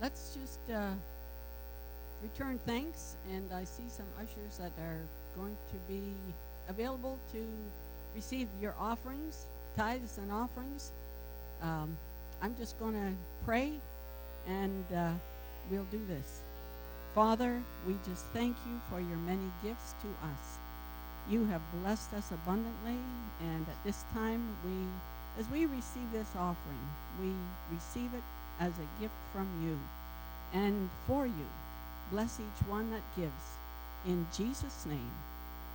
let's just uh, return thanks. And I see some ushers that are going to be available to receive your offerings, tithes and offerings. Um, I'm just going to pray and uh, we'll do this. Father, we just thank you for your many gifts to us. You have blessed us abundantly, and at this time, we, as we receive this offering, we receive it as a gift from you and for you. Bless each one that gives. In Jesus' name,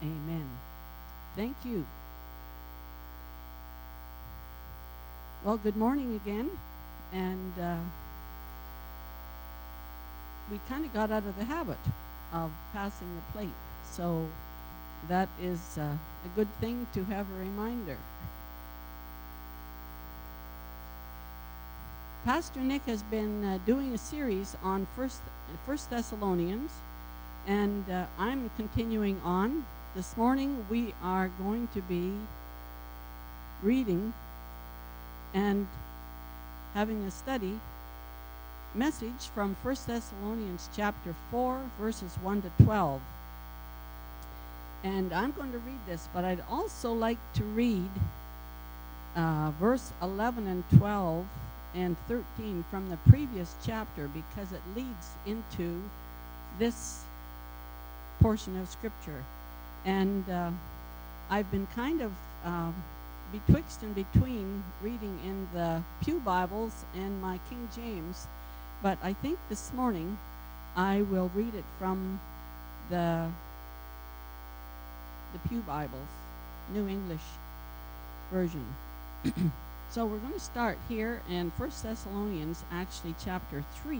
amen. Thank you. Well, good morning again. And uh, we kind of got out of the habit of passing the plate. So that is uh, a good thing to have a reminder. Pastor Nick has been uh, doing a series on First, First Thessalonians, and uh, I'm continuing on. This morning we are going to be reading and having a study message from First Thessalonians chapter 4, verses 1 to 12. And I'm going to read this, but I'd also like to read uh, verse 11 and 12 and 13 from the previous chapter because it leads into this portion of Scripture. And uh, I've been kind of uh, betwixt and between reading in the Pew Bibles and my King James, but I think this morning I will read it from the the Pew Bibles, New English Version. so we're going to start here in 1 Thessalonians, actually chapter 3,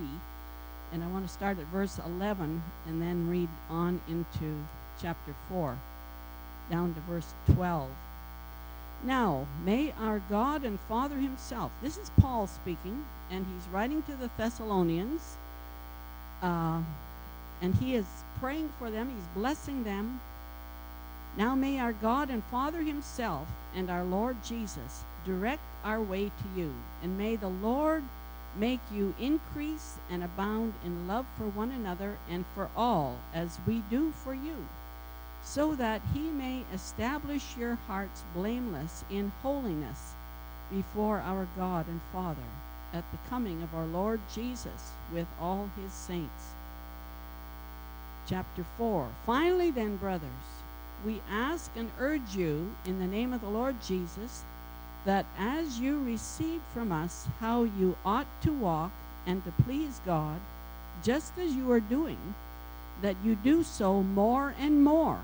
and I want to start at verse 11 and then read on into chapter 4, down to verse 12. Now, may our God and Father Himself, this is Paul speaking, and he's writing to the Thessalonians, uh, and he is praying for them, he's blessing them, now may our God and Father Himself and our Lord Jesus direct our way to you, and may the Lord make you increase and abound in love for one another and for all, as we do for you, so that He may establish your hearts blameless in holiness before our God and Father at the coming of our Lord Jesus with all His saints. Chapter 4 Finally, then, brothers, we ask and urge you in the name of the Lord Jesus that as you receive from us how you ought to walk and to please God, just as you are doing, that you do so more and more.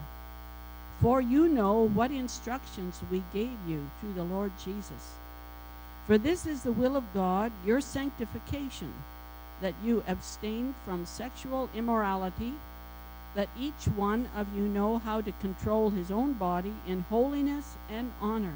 For you know what instructions we gave you through the Lord Jesus. For this is the will of God, your sanctification, that you abstain from sexual immorality that each one of you know how to control his own body in holiness and honor,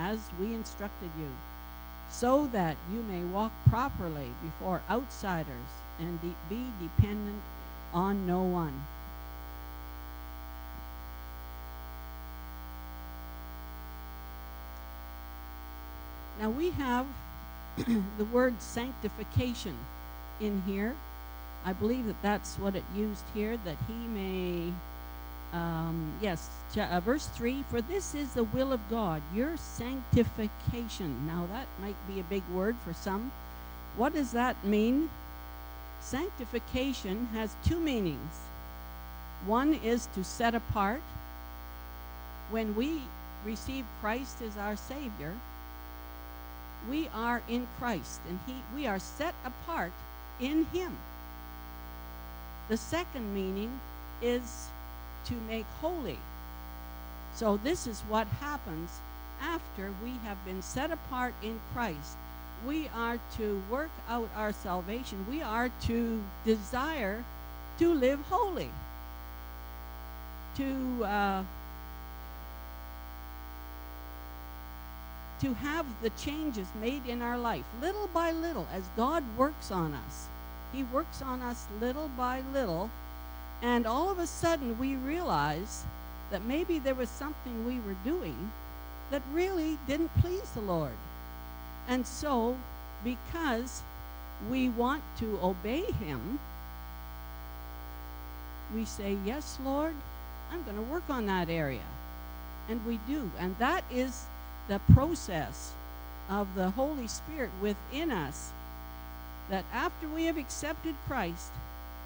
as we instructed you, so that you may walk properly before outsiders and de- be dependent on no one. Now we have the word sanctification in here I believe that that's what it used here, that he may, um, yes, uh, verse 3 For this is the will of God, your sanctification. Now, that might be a big word for some. What does that mean? Sanctification has two meanings. One is to set apart. When we receive Christ as our Savior, we are in Christ and he, we are set apart in Him. The second meaning is to make holy. So, this is what happens after we have been set apart in Christ. We are to work out our salvation, we are to desire to live holy, to uh, to have the changes made in our life little by little as God works on us. He works on us little by little, and all of a sudden we realize that maybe there was something we were doing that really didn't please the Lord. And so, because we want to obey Him, we say, Yes, Lord, I'm going to work on that area. And we do. And that is the process of the Holy Spirit within us that after we have accepted Christ,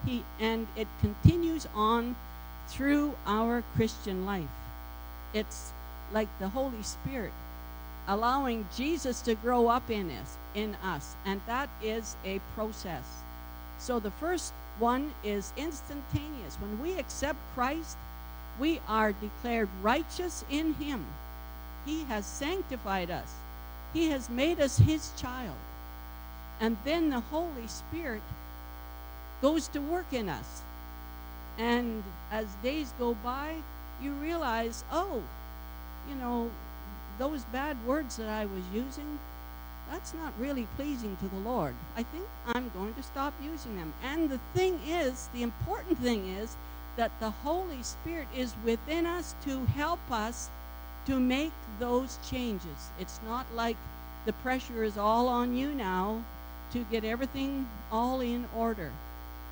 he and it continues on through our Christian life. It's like the Holy Spirit allowing Jesus to grow up in us, in us, and that is a process. So the first one is instantaneous. When we accept Christ, we are declared righteous in him. He has sanctified us. He has made us his child. And then the Holy Spirit goes to work in us. And as days go by, you realize, oh, you know, those bad words that I was using, that's not really pleasing to the Lord. I think I'm going to stop using them. And the thing is, the important thing is that the Holy Spirit is within us to help us to make those changes. It's not like the pressure is all on you now to get everything all in order.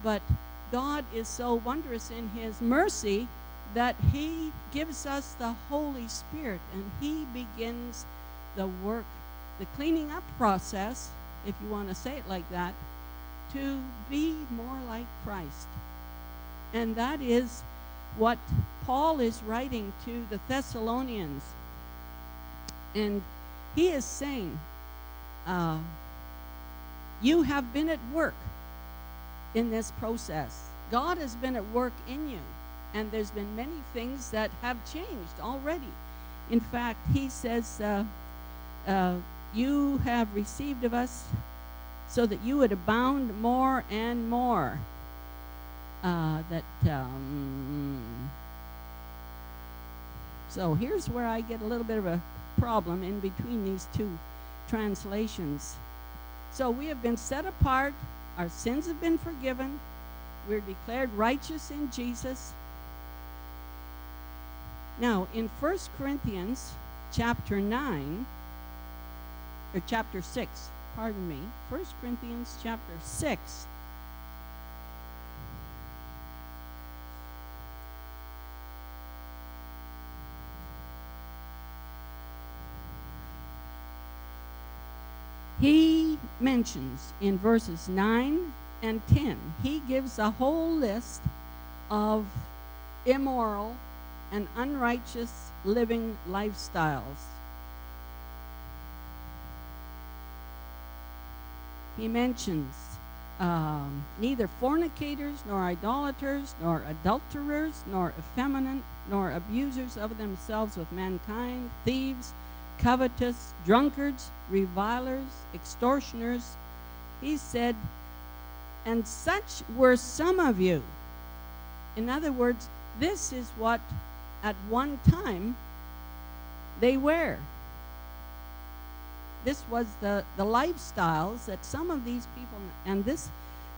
But God is so wondrous in His mercy that He gives us the Holy Spirit and He begins the work, the cleaning up process, if you want to say it like that, to be more like Christ. And that is what Paul is writing to the Thessalonians. And he is saying, uh, You have been at work in this process. God has been at work in you, and there's been many things that have changed already. In fact, he says, uh, uh, You have received of us so that you would abound more and more. Uh, that um, so here's where I get a little bit of a problem in between these two translations. So we have been set apart, our sins have been forgiven, we're declared righteous in Jesus. Now, in 1 Corinthians chapter 9, or chapter 6, pardon me, 1 Corinthians chapter 6, he mentions in verses 9 and 10, he gives a whole list of immoral and unrighteous living lifestyles. He mentions um, neither fornicators, nor idolaters, nor adulterers, nor effeminate, nor abusers of themselves with mankind, thieves, covetous, drunkards, revilers, extortioners. He said, and such were some of you. In other words, this is what at one time they were. This was the, the lifestyles that some of these people, and this,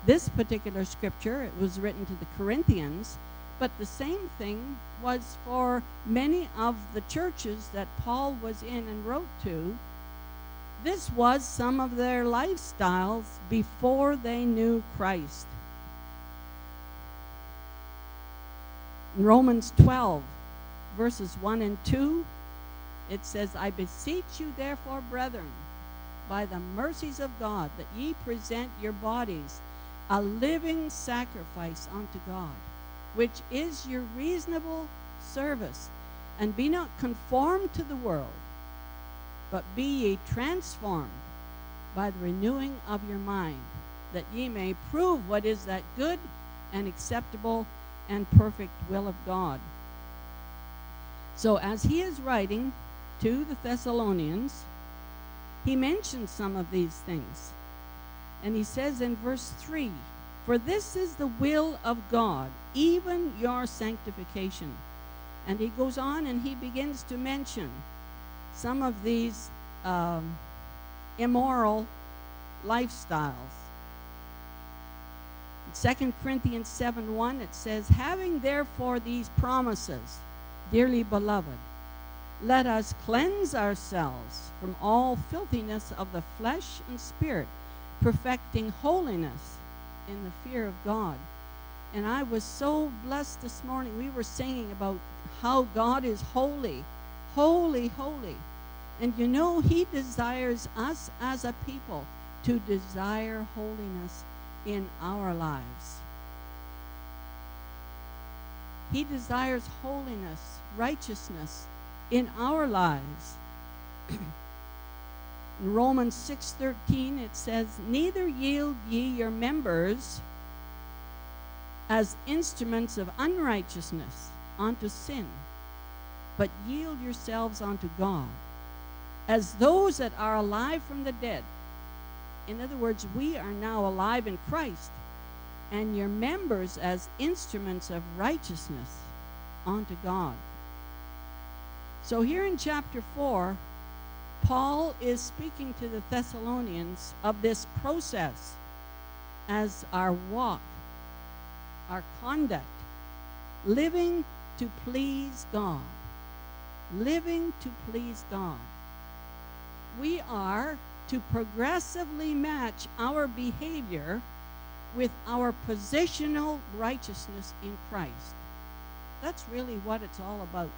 this particular scripture, it was written to the Corinthians, but the same thing was for many of the churches that Paul was in and wrote to. This was some of their lifestyles before they knew Christ. Romans 12, verses 1 and 2, it says, I beseech you, therefore, brethren, by the mercies of God, that ye present your bodies a living sacrifice unto God, which is your reasonable service. And be not conformed to the world, but be ye transformed by the renewing of your mind, that ye may prove what is that good and acceptable and perfect will of God. So, as he is writing to the Thessalonians, he mentions some of these things. And he says in verse 3 For this is the will of God, even your sanctification. And he goes on and he begins to mention some of these um, immoral lifestyles. In 2 Corinthians 7 1, it says, Having therefore these promises, dearly beloved, let us cleanse ourselves from all filthiness of the flesh and spirit, perfecting holiness in the fear of God. And I was so blessed this morning. We were singing about how God is holy, holy, holy. And you know, He desires us as a people to desire holiness in our lives. He desires holiness, righteousness in our lives. in Romans 6:13 it says, "Neither yield ye your members as instruments of unrighteousness unto sin, but yield yourselves unto God as those that are alive from the dead." In other words, we are now alive in Christ, and your members as instruments of righteousness unto God. So here in chapter 4, Paul is speaking to the Thessalonians of this process as our walk, our conduct, living to please God. Living to please God. We are to progressively match our behavior with our positional righteousness in Christ. That's really what it's all about.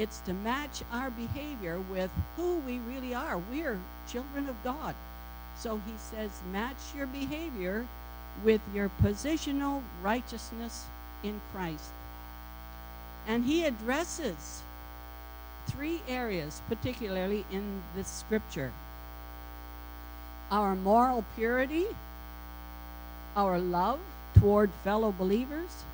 It's to match our behavior with who we really are. We're children of God. So he says, match your behavior with your positional righteousness in Christ. And he addresses three areas, particularly in this scripture our moral purity, our love toward fellow believers,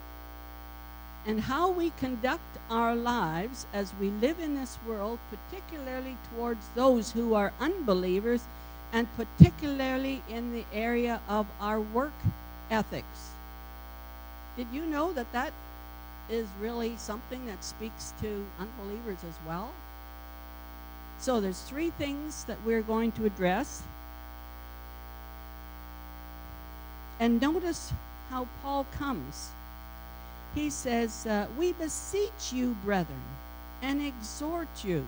and how we conduct our lives as we live in this world, particularly towards those who are unbelievers, and particularly in the area of our work ethics. Did you know that that is really something that speaks to unbelievers as well? So there's three things that we're going to address. And notice how Paul comes he says, uh, We beseech you, brethren, and exhort you.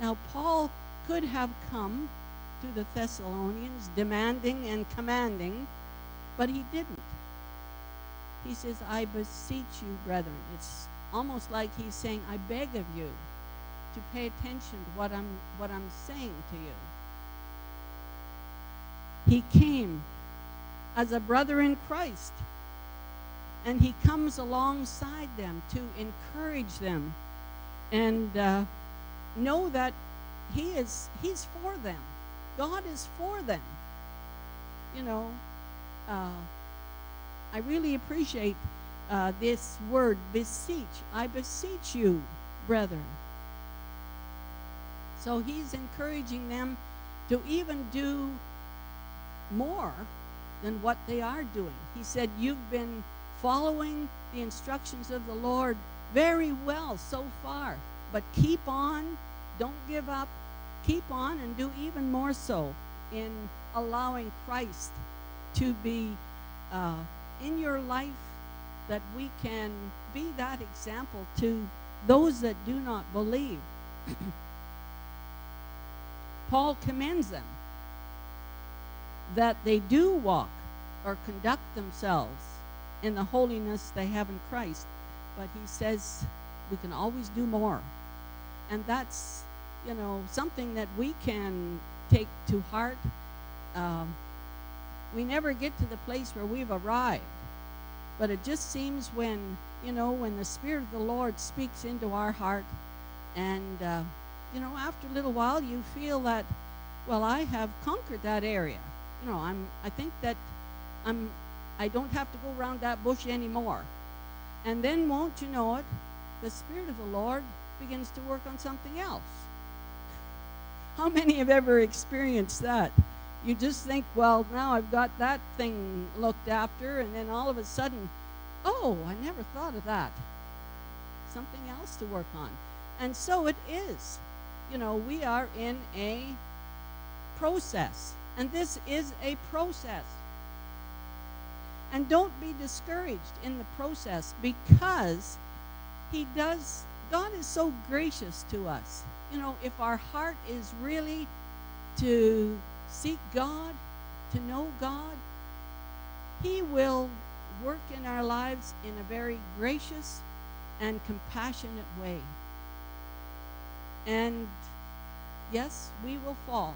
Now, Paul could have come to the Thessalonians demanding and commanding, but he didn't. He says, I beseech you, brethren. It's almost like he's saying, I beg of you to pay attention to what I'm, what I'm saying to you. He came as a brother in Christ and he comes alongside them to encourage them and uh, know that he is he's for them. God is for them. You know uh, i really appreciate uh, this word beseech. I beseech you brethren. So he's encouraging them to even do more than what they are doing. He said you've been following the instructions of the Lord very well so far. But keep on, don't give up, keep on, and do even more so in allowing Christ to be uh, in your life, that we can be that example to those that do not believe. Paul commends them that they do walk or conduct themselves in the holiness they have in Christ. But he says we can always do more. And that's, you know, something that we can take to heart. Um, we never get to the place where we've arrived. But it just seems when, you know, when the Spirit of the Lord speaks into our heart, and, uh, you know, after a little while, you feel that, well, I have conquered that area. You know, I'm, I think that I'm, I don't have to go around that bush anymore. And then, won't you know it, the Spirit of the Lord begins to work on something else. How many have ever experienced that? You just think, well, now I've got that thing looked after, and then all of a sudden, oh, I never thought of that. Something else to work on. And so it is. You know, we are in a process, and this is a process. And don't be discouraged in the process because He does, God is so gracious to us. You know, if our heart is really to seek God, to know God, He will work in our lives in a very gracious and compassionate way. And yes, we will fall.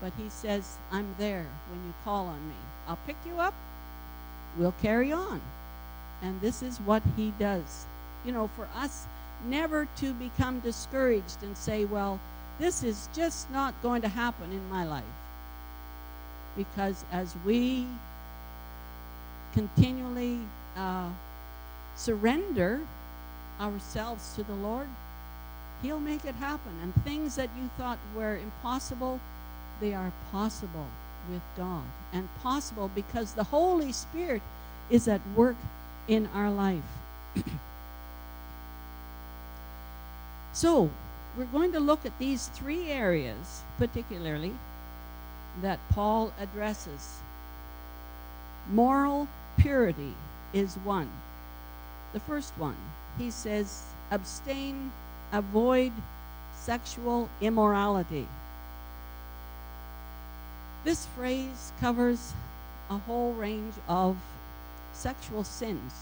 But He says, I'm there when you call on me. I'll pick you up. We'll carry on. And this is what He does. You know, for us never to become discouraged and say, well, this is just not going to happen in my life. Because as we continually uh, surrender ourselves to the Lord, He'll make it happen. And things that you thought were impossible, they are possible with God. And possible because the Holy Spirit is at work in our life. so, we're going to look at these three areas, particularly, that Paul addresses. Moral purity is one. The first one, he says, abstain, avoid sexual immorality. This phrase covers a whole range of sexual sins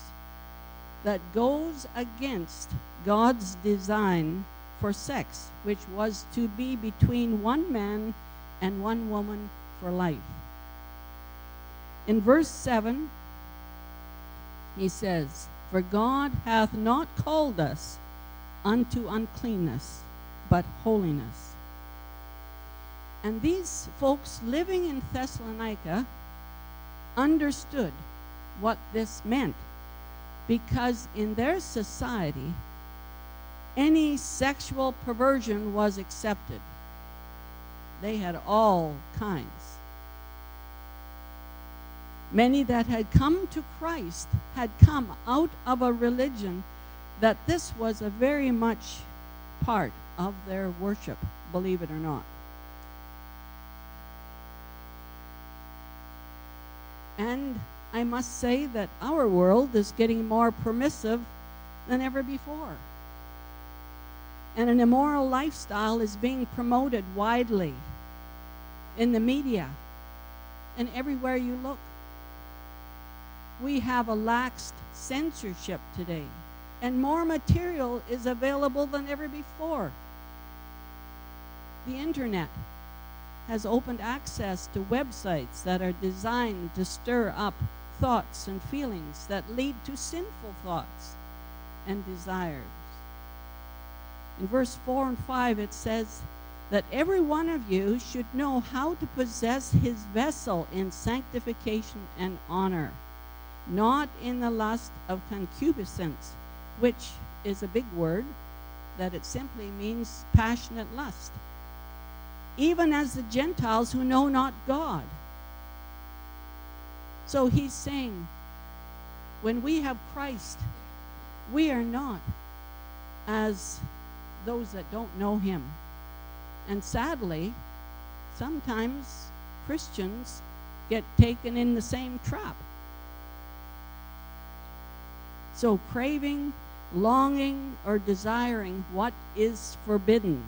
that goes against God's design for sex, which was to be between one man and one woman for life. In verse 7, he says, For God hath not called us unto uncleanness, but holiness. And these folks living in Thessalonica understood what this meant because in their society, any sexual perversion was accepted. They had all kinds. Many that had come to Christ had come out of a religion that this was a very much part of their worship, believe it or not. And I must say that our world is getting more permissive than ever before. And an immoral lifestyle is being promoted widely in the media and everywhere you look. We have a laxed censorship today, and more material is available than ever before. The internet has opened access to websites that are designed to stir up thoughts and feelings that lead to sinful thoughts and desires. In verse 4 and 5, it says that every one of you should know how to possess his vessel in sanctification and honor, not in the lust of concupiscence, which is a big word, that it simply means passionate lust, even as the Gentiles who know not God. So he's saying, when we have Christ, we are not as those that don't know him. And sadly, sometimes Christians get taken in the same trap. So, craving, longing, or desiring what is forbidden.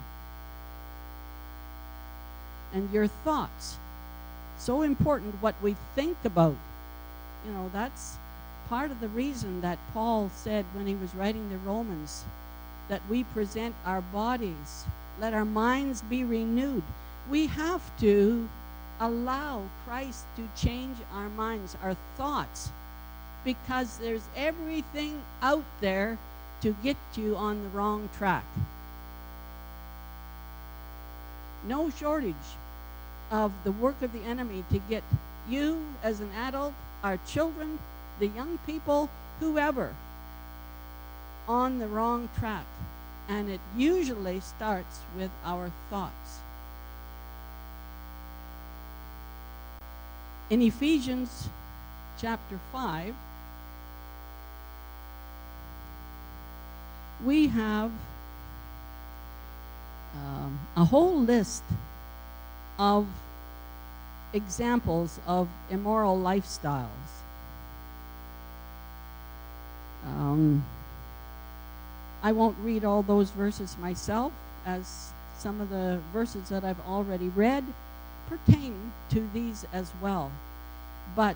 And your thoughts. So important what we think about. You know, that's part of the reason that Paul said when he was writing the Romans that we present our bodies. Let our minds be renewed. We have to allow Christ to change our minds, our thoughts, because there's everything out there to get you on the wrong track. No shortage of the work of the enemy to get you as an adult, our children, the young people, whoever, on the wrong track. And it usually starts with our thoughts. In Ephesians chapter 5, we have um, a whole list of examples of immoral lifestyles. Um, I won't read all those verses myself, as some of the verses that I've already read pertain to these as well. But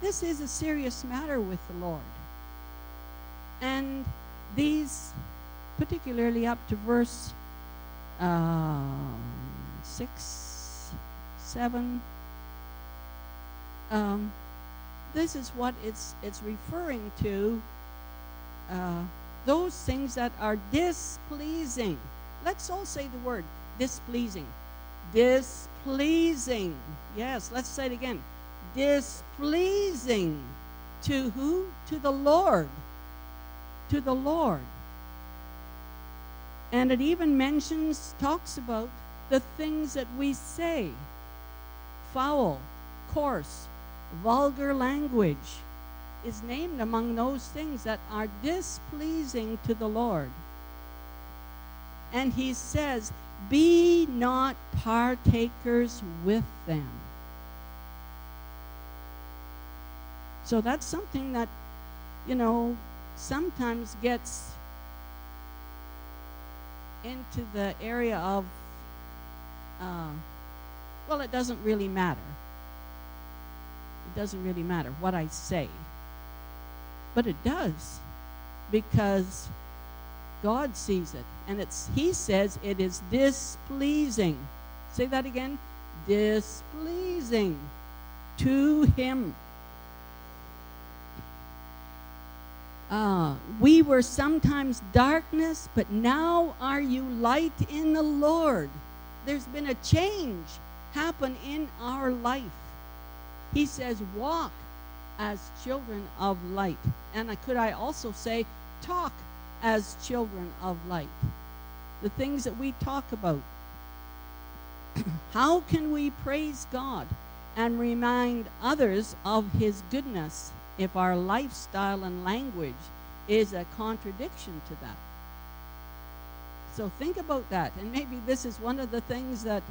this is a serious matter with the Lord. And these, particularly up to verse uh, 6, 7, um, this is what it's, it's referring to uh, those things that are displeasing. Let's all say the word displeasing. Displeasing. Yes, let's say it again. Displeasing to who? To the Lord. To the Lord. And it even mentions, talks about the things that we say foul, coarse, vulgar language is named among those things that are displeasing to the Lord. And he says, Be not partakers with them. So that's something that, you know, sometimes gets into the area of, uh, well, it doesn't really matter. It doesn't really matter what I say. But it does because God sees it. And it's he says it is displeasing. Say that again. Displeasing to him. Uh, we were sometimes darkness, but now are you light in the Lord. There's been a change happen in our life. He says, walk as children of light. And could I also say, talk as children of light. The things that we talk about. How can we praise God and remind others of His goodness if our lifestyle and language is a contradiction to that? So think about that. And maybe this is one of the things that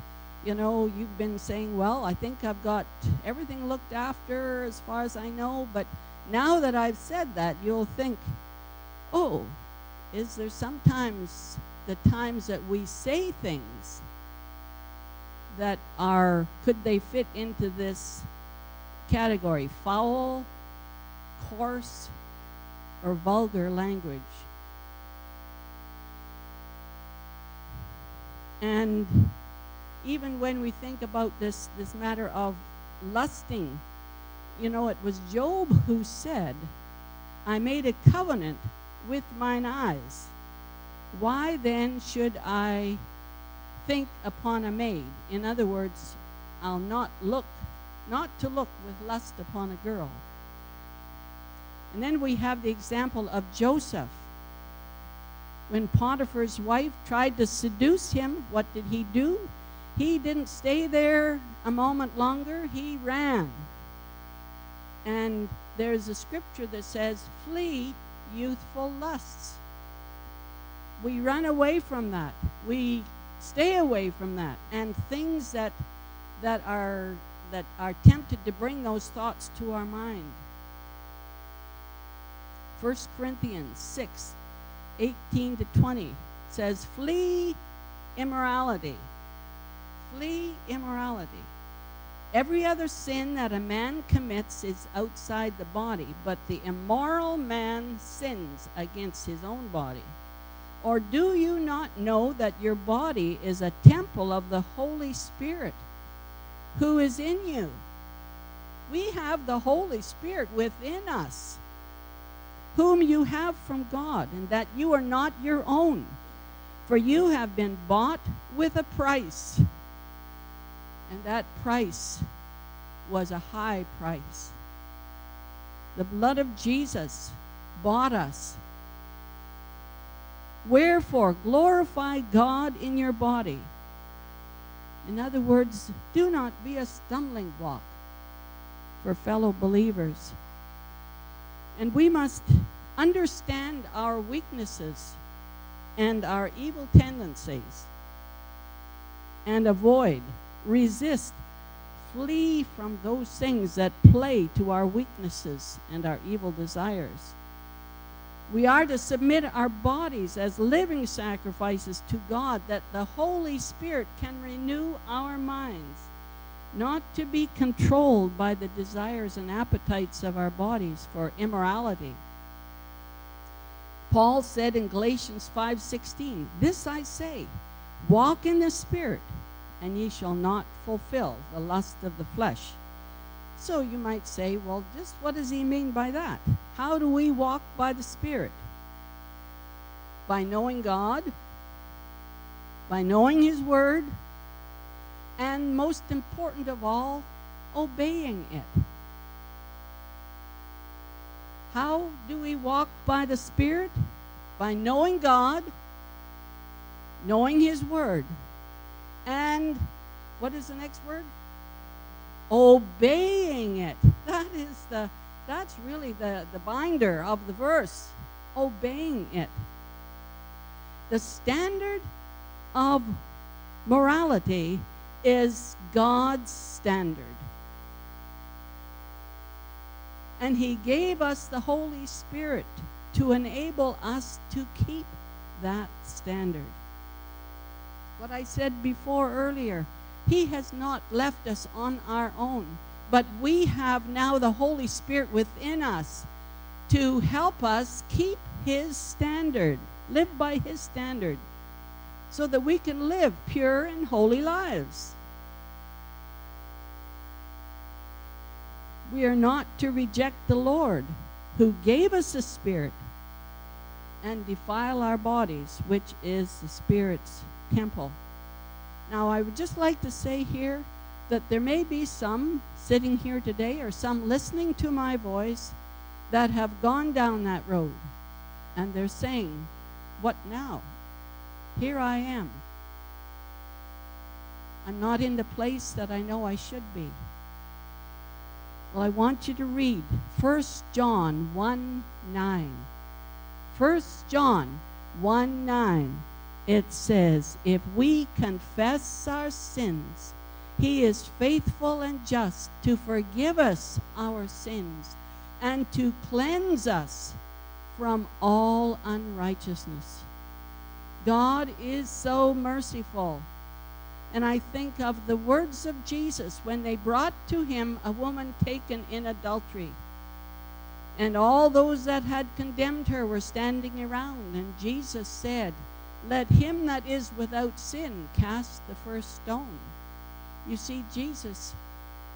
you know, you've been saying, well, I think I've got everything looked after as far as I know, but now that I've said that, you'll think, oh, is there sometimes the times that we say things that are, could they fit into this category? Foul, coarse, or vulgar language? And even when we think about this, this matter of lusting, you know, it was Job who said, I made a covenant with mine eyes. Why then should I think upon a maid? In other words, I'll not look, not to look with lust upon a girl. And then we have the example of Joseph. When Potiphar's wife tried to seduce him, what did he do? He didn't stay there a moment longer, he ran. And there's a scripture that says, Flee youthful lusts. We run away from that. We stay away from that. And things that that are that are tempted to bring those thoughts to our mind. 1 Corinthians 6, 18 to 20 says, Flee immorality. Flee immorality. Every other sin that a man commits is outside the body, but the immoral man sins against his own body. Or do you not know that your body is a temple of the Holy Spirit, who is in you. We have the Holy Spirit within us, whom you have from God, and that you are not your own. For you have been bought with a price. And that price was a high price. The blood of Jesus bought us. Wherefore, glorify God in your body. In other words, do not be a stumbling block for fellow believers. And we must understand our weaknesses and our evil tendencies and avoid, resist, flee from those things that play to our weaknesses and our evil desires. We are to submit our bodies as living sacrifices to God that the Holy Spirit can renew our minds, not to be controlled by the desires and appetites of our bodies for immorality. Paul said in Galatians 5:16, "This I say, walk in the spirit, and ye shall not fulfill the lust of the flesh." So you might say, well, just what does he mean by that? How do we walk by the Spirit? By knowing God, by knowing His Word, and most important of all, obeying it. How do we walk by the Spirit? By knowing God, knowing His Word, and what is the next word? obeying it. That is the that's really the, the binder of the verse. Obeying it. The standard of morality is God's standard. And He gave us the Holy Spirit to enable us to keep that standard. What I said before earlier he has not left us on our own, but we have now the Holy Spirit within us to help us keep His standard, live by His standard, so that we can live pure and holy lives. We are not to reject the Lord who gave us the Spirit and defile our bodies, which is the Spirit's temple. Now, I would just like to say here that there may be some sitting here today or some listening to my voice that have gone down that road and they're saying, What now? Here I am. I'm not in the place that I know I should be. Well, I want you to read 1 John 1 9. 1 John 1 9 it says, If we confess our sins, he is faithful and just to forgive us our sins and to cleanse us from all unrighteousness. God is so merciful. And I think of the words of Jesus when they brought to him a woman taken in adultery. And all those that had condemned her were standing around. And Jesus said, let him that is without sin cast the first stone. You see, Jesus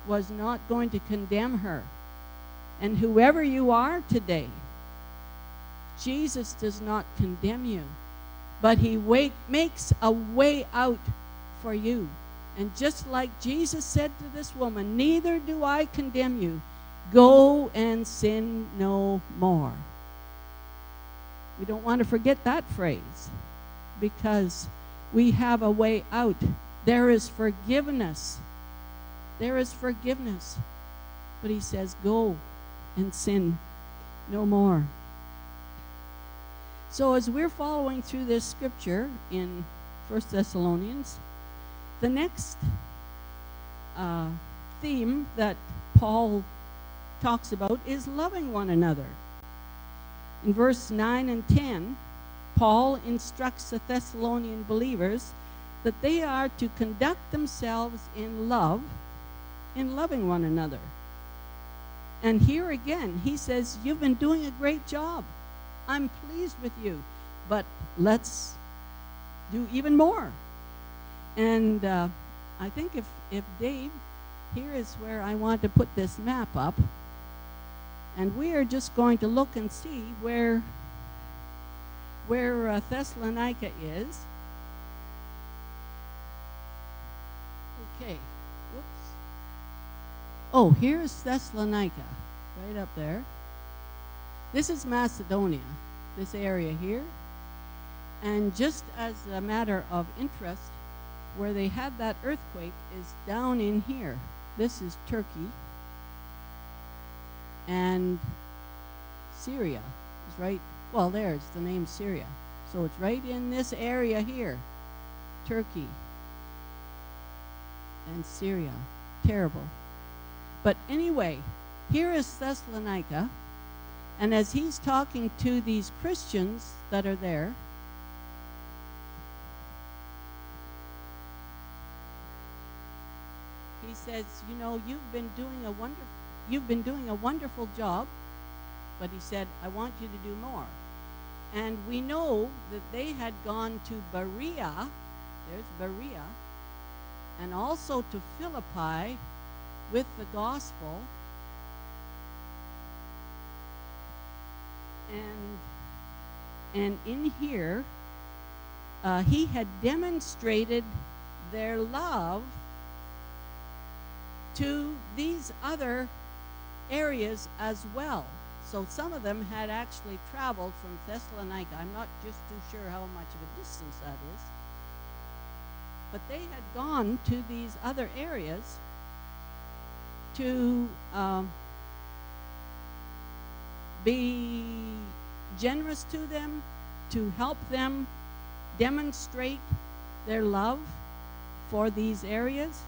was not going to condemn her. And whoever you are today, Jesus does not condemn you, but he wait, makes a way out for you. And just like Jesus said to this woman, Neither do I condemn you. Go and sin no more. We don't want to forget that phrase because we have a way out. There is forgiveness. There is forgiveness. But he says, Go and sin no more. So, as we're following through this scripture in First Thessalonians, the next uh, theme that Paul talks about is loving one another. In verse 9 and 10, Paul instructs the Thessalonian believers that they are to conduct themselves in love, in loving one another. And here again, he says, You've been doing a great job. I'm pleased with you, but let's do even more. And uh, I think if, if Dave here is where I want to put this map up. And we are just going to look and see where where uh, Thessalonica is. Okay. Whoops. Oh, here's Thessalonica, right up there. This is Macedonia, this area here. And just as a matter of interest, where they had that earthquake is down in here. This is Turkey. And Syria is right, well, there, it's the name Syria. So it's right in this area here Turkey and Syria. Terrible. But anyway, here is Thessalonica. And as he's talking to these Christians that are there, he says, "You know, you've been doing a wonder you've been doing a wonderful job, but he said, I want you to do more." And we know that they had gone to Berea, there's Berea, and also to Philippi with the gospel. And and in here, uh, he had demonstrated their love to these other areas as well. So some of them had actually traveled from Thessalonica. I'm not just too sure how much of a distance that is. But they had gone to these other areas to um, be generous to them, to help them demonstrate their love for these areas.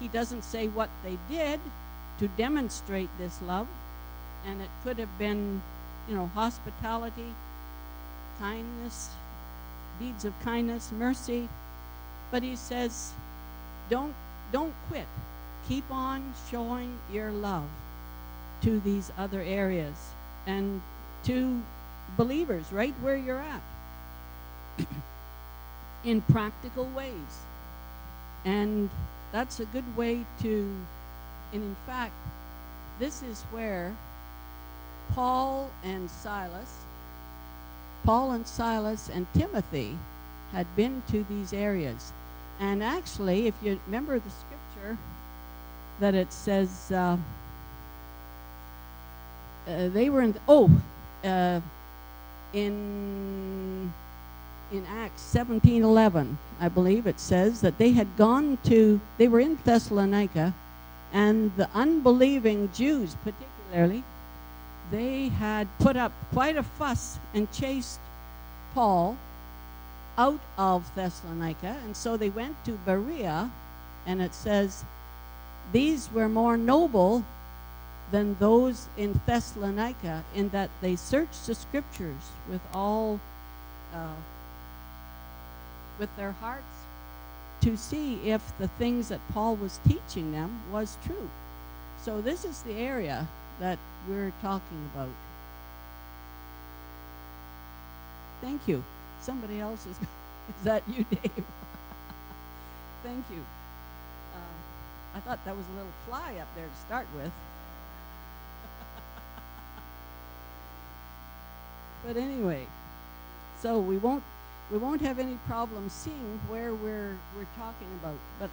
He doesn't say what they did to demonstrate this love, and it could have been, you know, hospitality, kindness, deeds of kindness, mercy. But he says, don't don't quit. Keep on showing your love to these other areas and to believers right where you're at in practical ways. And that's a good way to, and in fact, this is where Paul and Silas, Paul and Silas and Timothy had been to these areas. And actually, if you remember the scripture, that it says uh, uh, they were in, oh, uh, in in Acts 17:11, I believe it says that they had gone to they were in Thessalonica and the unbelieving Jews particularly they had put up quite a fuss and chased Paul out of Thessalonica and so they went to Berea and it says these were more noble than those in Thessalonica in that they searched the scriptures with all uh, with their hearts to see if the things that Paul was teaching them was true. So this is the area that we're talking about. Thank you. Somebody else is is that you, Dave? Thank you. Uh, I thought that was a little fly up there to start with. but anyway, so we won't we won't have any problem seeing where we're we're talking about. But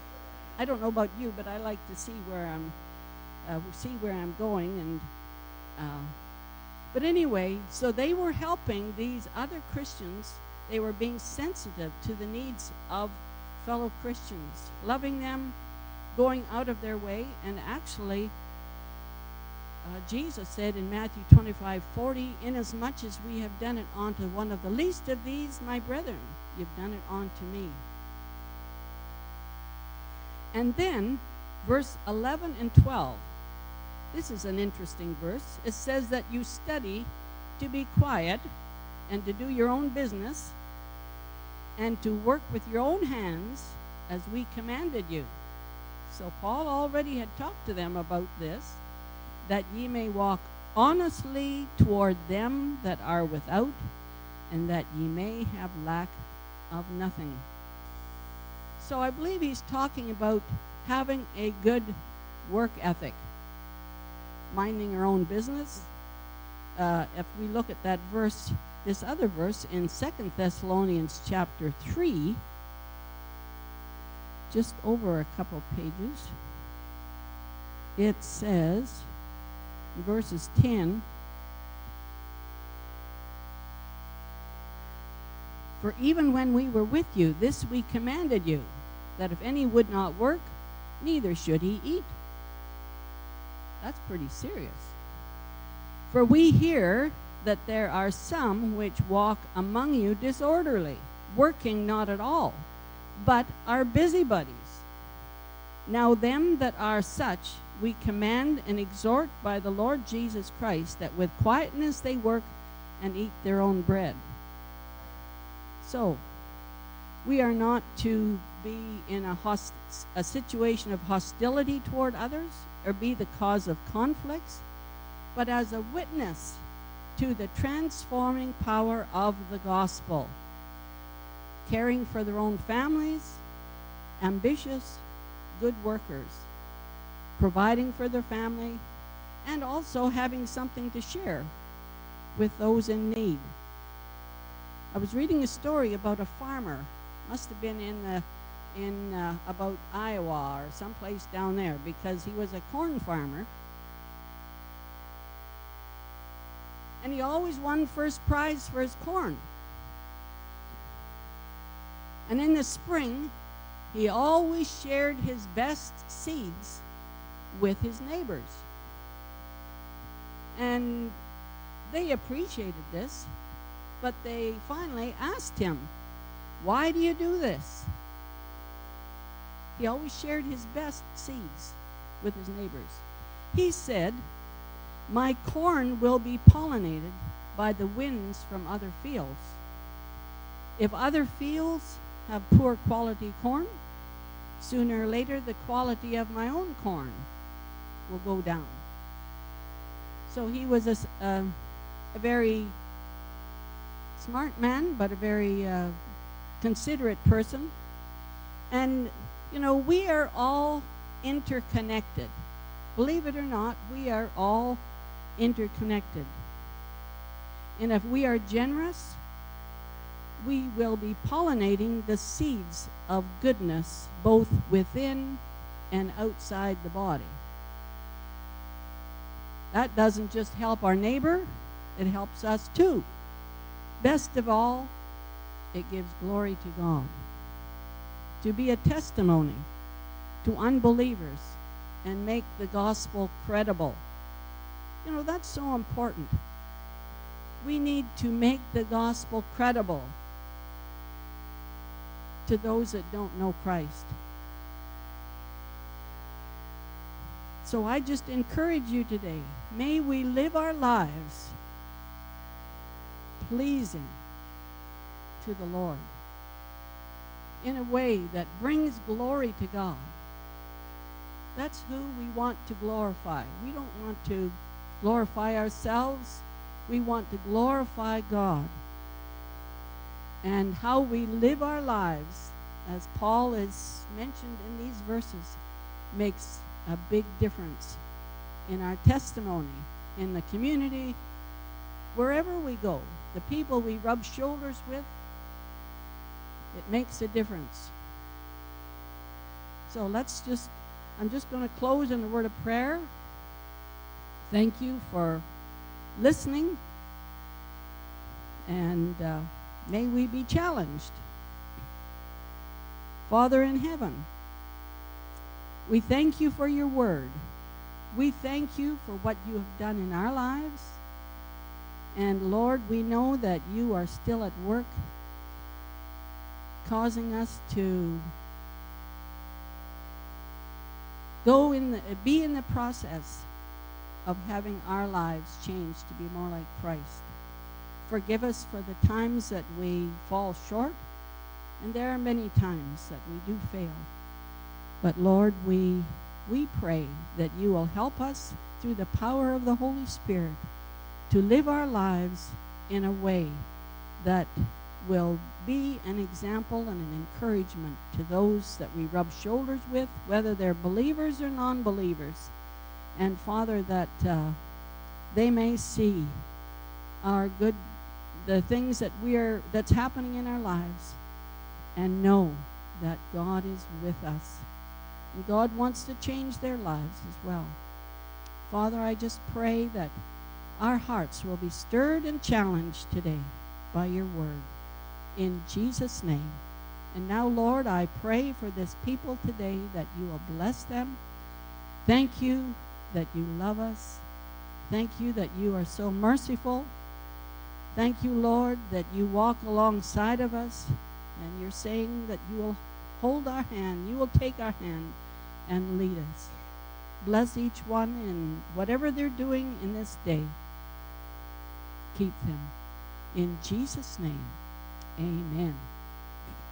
I don't know about you, but I like to see where I'm uh, see where I'm going and. Uh, but anyway, so they were helping these other Christians. They were being sensitive to the needs of fellow Christians, loving them, going out of their way, and actually uh, Jesus said in Matthew 25 40, Inasmuch as we have done it unto one of the least of these, my brethren, you've done it unto me. And then, verse 11 and 12. This is an interesting verse. It says that you study to be quiet and to do your own business and to work with your own hands as we commanded you. So, Paul already had talked to them about this that ye may walk honestly toward them that are without, and that ye may have lack of nothing. So I believe he's talking about having a good work ethic, minding our own business. Uh, if we look at that verse, this other verse in Second Thessalonians chapter 3, just over a couple pages, it says, verses 10, For even when we were with you, this we commanded you, that if any would not work, neither should he eat. That's pretty serious. For we hear that there are some which walk among you disorderly, working not at all, but are busybodies. Now, them that are such, we command and exhort by the Lord Jesus Christ that with quietness they work and eat their own bread. So, we are not to be in a, host- a situation of hostility toward others or be the cause of conflicts, but as a witness to the transforming power of the gospel, caring for their own families, ambitious, good workers, providing for their family, and also having something to share with those in need. I was reading a story about a farmer, must have been in the in uh, about Iowa or someplace down there because he was a corn farmer. And he always won first prize for his corn. And in the spring, he always shared his best seeds with his neighbors. And they appreciated this, but they finally asked him, Why do you do this? He always shared his best seeds with his neighbors. He said, My corn will be pollinated by the winds from other fields. If other fields have poor quality corn, sooner or later the quality of my own corn will go down. So he was a, a, a very smart man, but a very uh, considerate person. And, you know, we are all interconnected. Believe it or not, we are all interconnected. And if we are generous, we will be pollinating the seeds of goodness both within and outside the body. That doesn't just help our neighbor, it helps us too. Best of all, it gives glory to God. To be a testimony to unbelievers and make the gospel credible. You know, that's so important. We need to make the gospel credible to those that don't know Christ. So I just encourage you today may we live our lives pleasing to the Lord in a way that brings glory to God. That's who we want to glorify. We don't want to glorify ourselves, we want to glorify God. And how we live our lives, as Paul is mentioned in these verses, makes a big difference in our testimony, in the community, wherever we go, the people we rub shoulders with, it makes a difference. So let's just, I'm just going to close in a word of prayer. Thank you for listening, and uh, may we be challenged. Father in heaven, we thank you for your word. We thank you for what you have done in our lives. And Lord, we know that you are still at work causing us to go in the, be in the process of having our lives changed to be more like Christ. Forgive us for the times that we fall short, and there are many times that we do fail. But Lord, we, we pray that you will help us through the power of the Holy Spirit to live our lives in a way that will be an example and an encouragement to those that we rub shoulders with, whether they're believers or non believers. And Father, that uh, they may see our good, the things that we are, that's happening in our lives, and know that God is with us. And God wants to change their lives as well. Father, I just pray that our hearts will be stirred and challenged today by your word. In Jesus' name. And now, Lord, I pray for this people today that you will bless them. Thank you that you love us. Thank you that you are so merciful. Thank you, Lord, that you walk alongside of us and you're saying that you will hold our hand, you will take our hand and lead us. Bless each one in whatever they're doing in this day. Keep them. In Jesus' name, amen.